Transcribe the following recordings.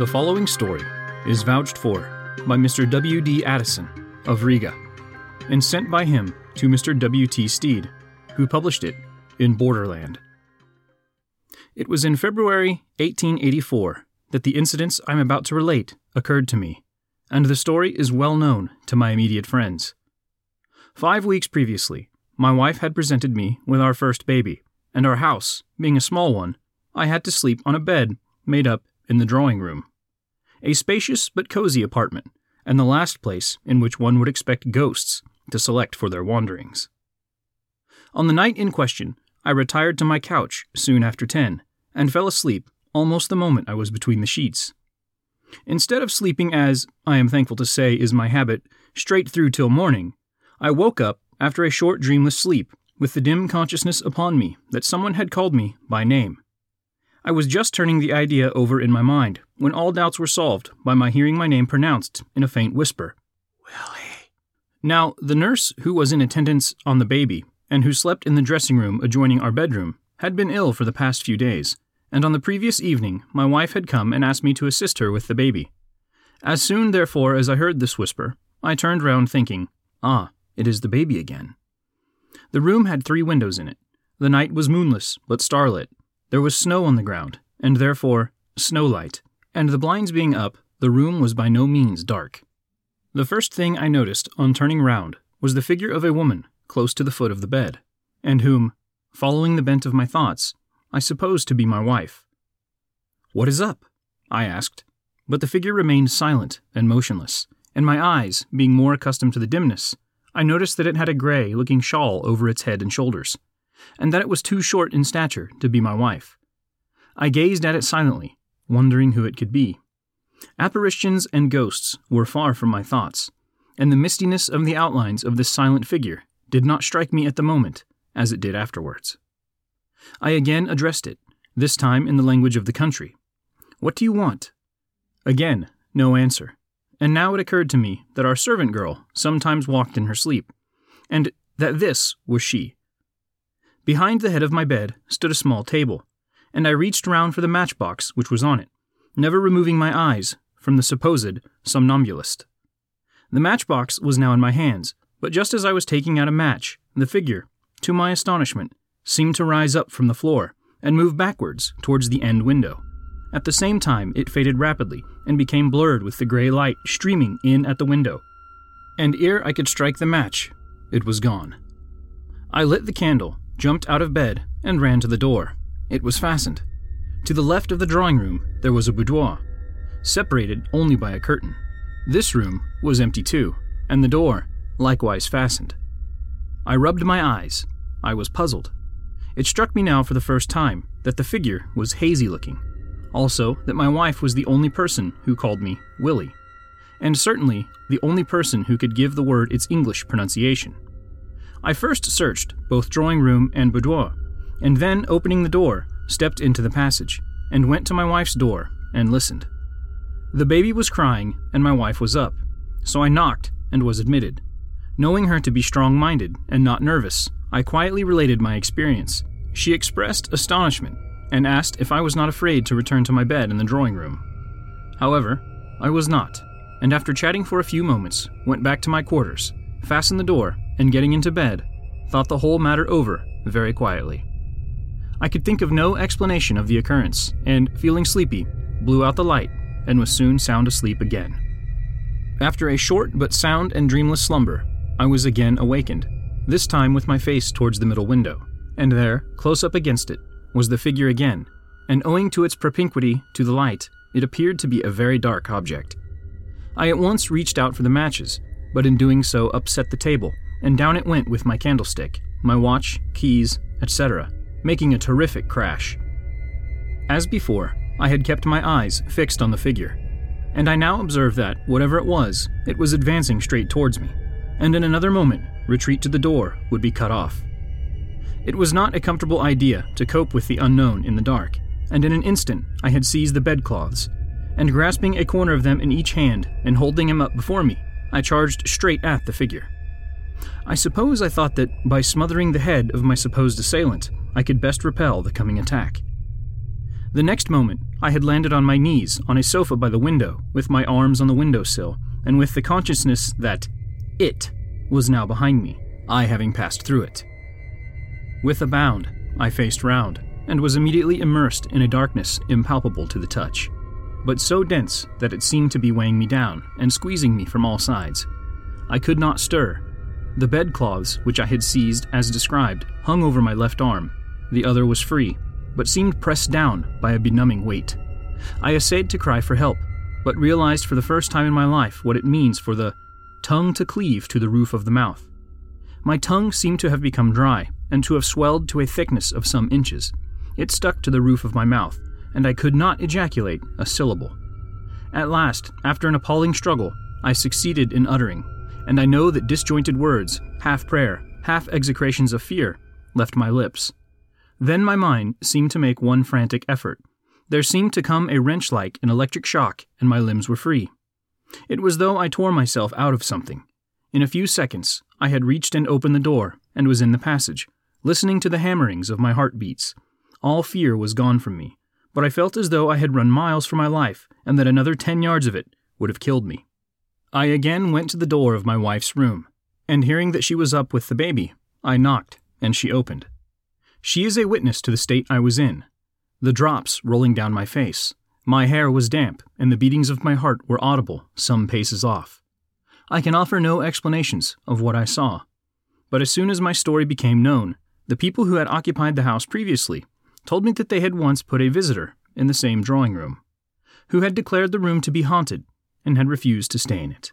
The following story is vouched for by Mr. W. D. Addison of Riga and sent by him to Mr. W. T. Stead, who published it in Borderland. It was in February 1884 that the incidents I'm about to relate occurred to me, and the story is well known to my immediate friends. Five weeks previously, my wife had presented me with our first baby, and our house, being a small one, I had to sleep on a bed made up in the drawing room. A spacious but cozy apartment, and the last place in which one would expect ghosts to select for their wanderings. On the night in question, I retired to my couch soon after ten, and fell asleep almost the moment I was between the sheets. Instead of sleeping as, I am thankful to say, is my habit, straight through till morning, I woke up after a short dreamless sleep with the dim consciousness upon me that someone had called me by name. I was just turning the idea over in my mind when all doubts were solved by my hearing my name pronounced in a faint whisper Willie. Now, the nurse who was in attendance on the baby and who slept in the dressing room adjoining our bedroom had been ill for the past few days, and on the previous evening my wife had come and asked me to assist her with the baby. As soon, therefore, as I heard this whisper, I turned round thinking, Ah, it is the baby again. The room had three windows in it. The night was moonless, but starlit. There was snow on the ground, and therefore snowlight, and the blinds being up, the room was by no means dark. The first thing I noticed on turning round was the figure of a woman close to the foot of the bed, and whom, following the bent of my thoughts, I supposed to be my wife. What is up? I asked, but the figure remained silent and motionless, and my eyes, being more accustomed to the dimness, I noticed that it had a gray looking shawl over its head and shoulders, and that it was too short in stature to be my wife. I gazed at it silently, wondering who it could be. Apparitions and ghosts were far from my thoughts, and the mistiness of the outlines of this silent figure did not strike me at the moment as it did afterwards. I again addressed it, this time in the language of the country. What do you want? Again, no answer and now it occurred to me that our servant girl sometimes walked in her sleep, and that this was she. Behind the head of my bed stood a small table, and I reached round for the matchbox which was on it, never removing my eyes from the supposed somnambulist. The matchbox was now in my hands, but just as I was taking out a match, the figure, to my astonishment, seemed to rise up from the floor and move backwards towards the end window. At the same time, it faded rapidly and became blurred with the gray light streaming in at the window. And ere I could strike the match, it was gone. I lit the candle, jumped out of bed, and ran to the door. It was fastened. To the left of the drawing room, there was a boudoir, separated only by a curtain. This room was empty too, and the door likewise fastened. I rubbed my eyes. I was puzzled. It struck me now for the first time that the figure was hazy looking also, that my wife was the only person who called me Willie, and certainly the only person who could give the word its English pronunciation. I first searched both drawing room and boudoir, and then, opening the door, stepped into the passage, and went to my wife's door and listened. The baby was crying, and my wife was up, so I knocked and was admitted. Knowing her to be strong minded and not nervous, I quietly related my experience. She expressed astonishment and asked if I was not afraid to return to my bed in the drawing room. However, I was not, and after chatting for a few moments, went back to my quarters, fastened the door, and getting into bed, thought the whole matter over very quietly. I could think of no explanation of the occurrence, and, feeling sleepy, blew out the light and was soon sound asleep again. After a short but sound and dreamless slumber, I was again awakened, this time with my face towards the middle window, and there, close up against it, was the figure again, and owing to its propinquity to the light, it appeared to be a very dark object. I at once reached out for the matches, but in doing so upset the table, and down it went with my candlestick, my watch, keys, etc., making a terrific crash. As before, I had kept my eyes fixed on the figure, and I now observed that, whatever it was, it was advancing straight towards me, and in another moment, retreat to the door would be cut off. It was not a comfortable idea to cope with the unknown in the dark, and in an instant I had seized the bedclothes, and grasping a corner of them in each hand and holding him up before me, I charged straight at the figure. I suppose I thought that by smothering the head of my supposed assailant, I could best repel the coming attack. The next moment, I had landed on my knees on a sofa by the window, with my arms on the windowsill, and with the consciousness that it was now behind me, I having passed through it. With a bound, I faced round, and was immediately immersed in a darkness impalpable to the touch, but so dense that it seemed to be weighing me down and squeezing me from all sides. I could not stir. The bedclothes, which I had seized as described, hung over my left arm. The other was free, but seemed pressed down by a benumbing weight. I essayed to cry for help, but realized for the first time in my life what it means for the tongue to cleave to the roof of the mouth. My tongue seemed to have become dry, and to have swelled to a thickness of some inches. It stuck to the roof of my mouth, and I could not ejaculate a syllable. At last, after an appalling struggle, I succeeded in uttering, and I know that disjointed words, half prayer, half execrations of fear, left my lips. Then my mind seemed to make one frantic effort. There seemed to come a wrench like an electric shock, and my limbs were free. It was as though I tore myself out of something. In a few seconds, I had reached and opened the door, and was in the passage, listening to the hammerings of my heartbeats. All fear was gone from me, but I felt as though I had run miles for my life, and that another ten yards of it would have killed me. I again went to the door of my wife's room, and hearing that she was up with the baby, I knocked, and she opened. She is a witness to the state I was in. The drops rolling down my face. My hair was damp, and the beatings of my heart were audible some paces off. I can offer no explanations of what I saw. But as soon as my story became known, the people who had occupied the house previously told me that they had once put a visitor in the same drawing room, who had declared the room to be haunted and had refused to stay in it.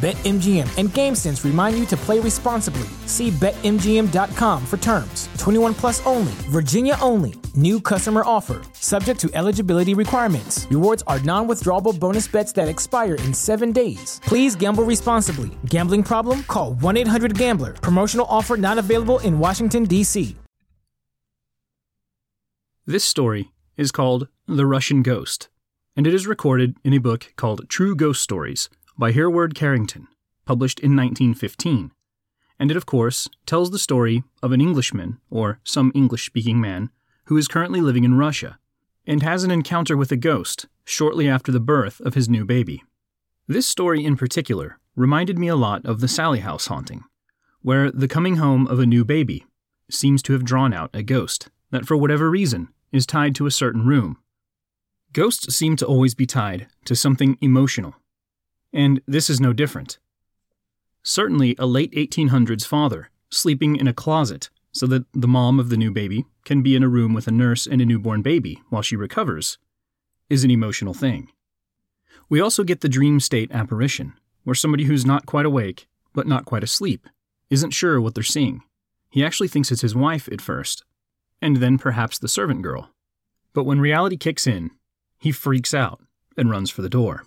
BetMGM and GameSense remind you to play responsibly. See BetMGM.com for terms. 21 plus only, Virginia only. New customer offer, subject to eligibility requirements. Rewards are non withdrawable bonus bets that expire in seven days. Please gamble responsibly. Gambling problem? Call 1 800 Gambler. Promotional offer not available in Washington, D.C. This story is called The Russian Ghost, and it is recorded in a book called True Ghost Stories by Hereward Carrington, published in 1915. And it, of course, tells the story of an Englishman, or some English speaking man, who is currently living in Russia, and has an encounter with a ghost shortly after the birth of his new baby. This story in particular reminded me a lot of the Sallie House haunting, where the coming home of a new baby seems to have drawn out a ghost that, for whatever reason, is tied to a certain room. Ghosts seem to always be tied to something emotional, and this is no different. Certainly, a late 1800s father sleeping in a closet so that the mom of the new baby can be in a room with a nurse and a newborn baby while she recovers is an emotional thing. We also get the dream state apparition, where somebody who's not quite awake, but not quite asleep, isn't sure what they're seeing. He actually thinks it's his wife at first, and then perhaps the servant girl. But when reality kicks in, he freaks out and runs for the door.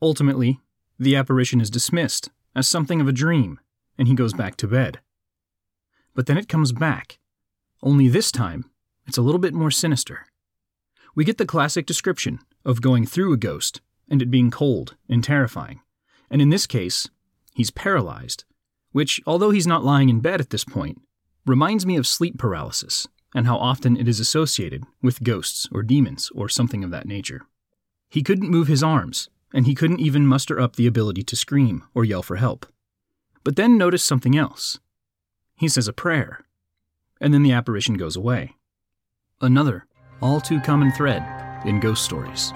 Ultimately, the apparition is dismissed as something of a dream, and he goes back to bed. But then it comes back, only this time, it's a little bit more sinister. We get the classic description of going through a ghost and it being cold and terrifying. And in this case, he's paralyzed, which, although he's not lying in bed at this point, reminds me of sleep paralysis and how often it is associated with ghosts or demons or something of that nature. He couldn't move his arms, and he couldn't even muster up the ability to scream or yell for help. But then notice something else. He says a prayer, and then the apparition goes away. Another, all too common thread in ghost stories.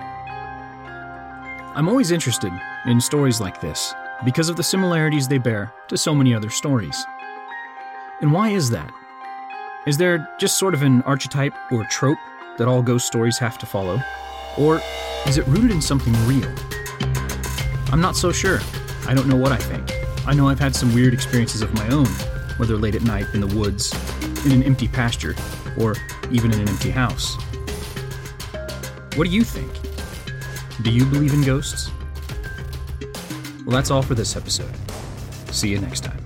I'm always interested in stories like this because of the similarities they bear to so many other stories. And why is that? Is there just sort of an archetype or trope that all ghost stories have to follow? Or is it rooted in something real? I'm not so sure. I don't know what I think. I know I've had some weird experiences of my own, whether late at night in the woods, in an empty pasture, or even in an empty house. What do you think? Do you believe in ghosts? Well, that's all for this episode. See you next time.